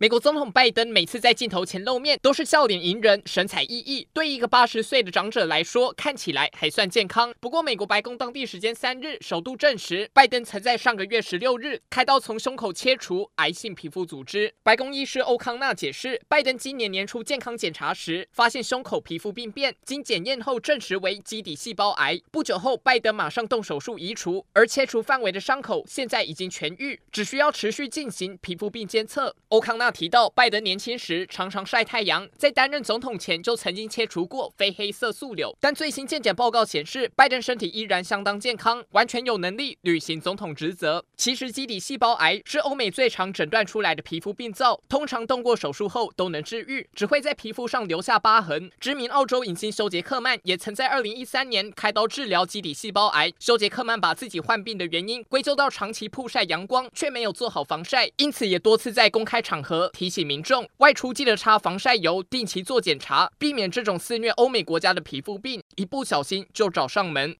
美国总统拜登每次在镜头前露面，都是笑脸迎人，神采奕奕。对一个八十岁的长者来说，看起来还算健康。不过，美国白宫当地时间三日首度证实，拜登曾在上个月十六日开刀从胸口切除癌性皮肤组织。白宫医师欧康纳解释，拜登今年年初健康检查时发现胸口皮肤病变，经检验后证实为基底细胞癌。不久后，拜登马上动手术移除，而切除范围的伤口现在已经痊愈，只需要持续进行皮肤病监测。欧康纳。提到拜登年轻时常常晒太阳，在担任总统前就曾经切除过非黑色素瘤，但最新健检报告显示，拜登身体依然相当健康，完全有能力履行总统职责。其实基底细胞癌是欧美最常诊断出来的皮肤病灶，通常动过手术后都能治愈，只会在皮肤上留下疤痕。知名澳洲影星休杰克曼也曾在二零一三年开刀治疗基底细胞癌。休杰克曼把自己患病的原因归咎到长期曝晒阳光，却没有做好防晒，因此也多次在公开场合提醒民众外出记得擦防晒油，定期做检查，避免这种肆虐欧美国家的皮肤病，一不小心就找上门。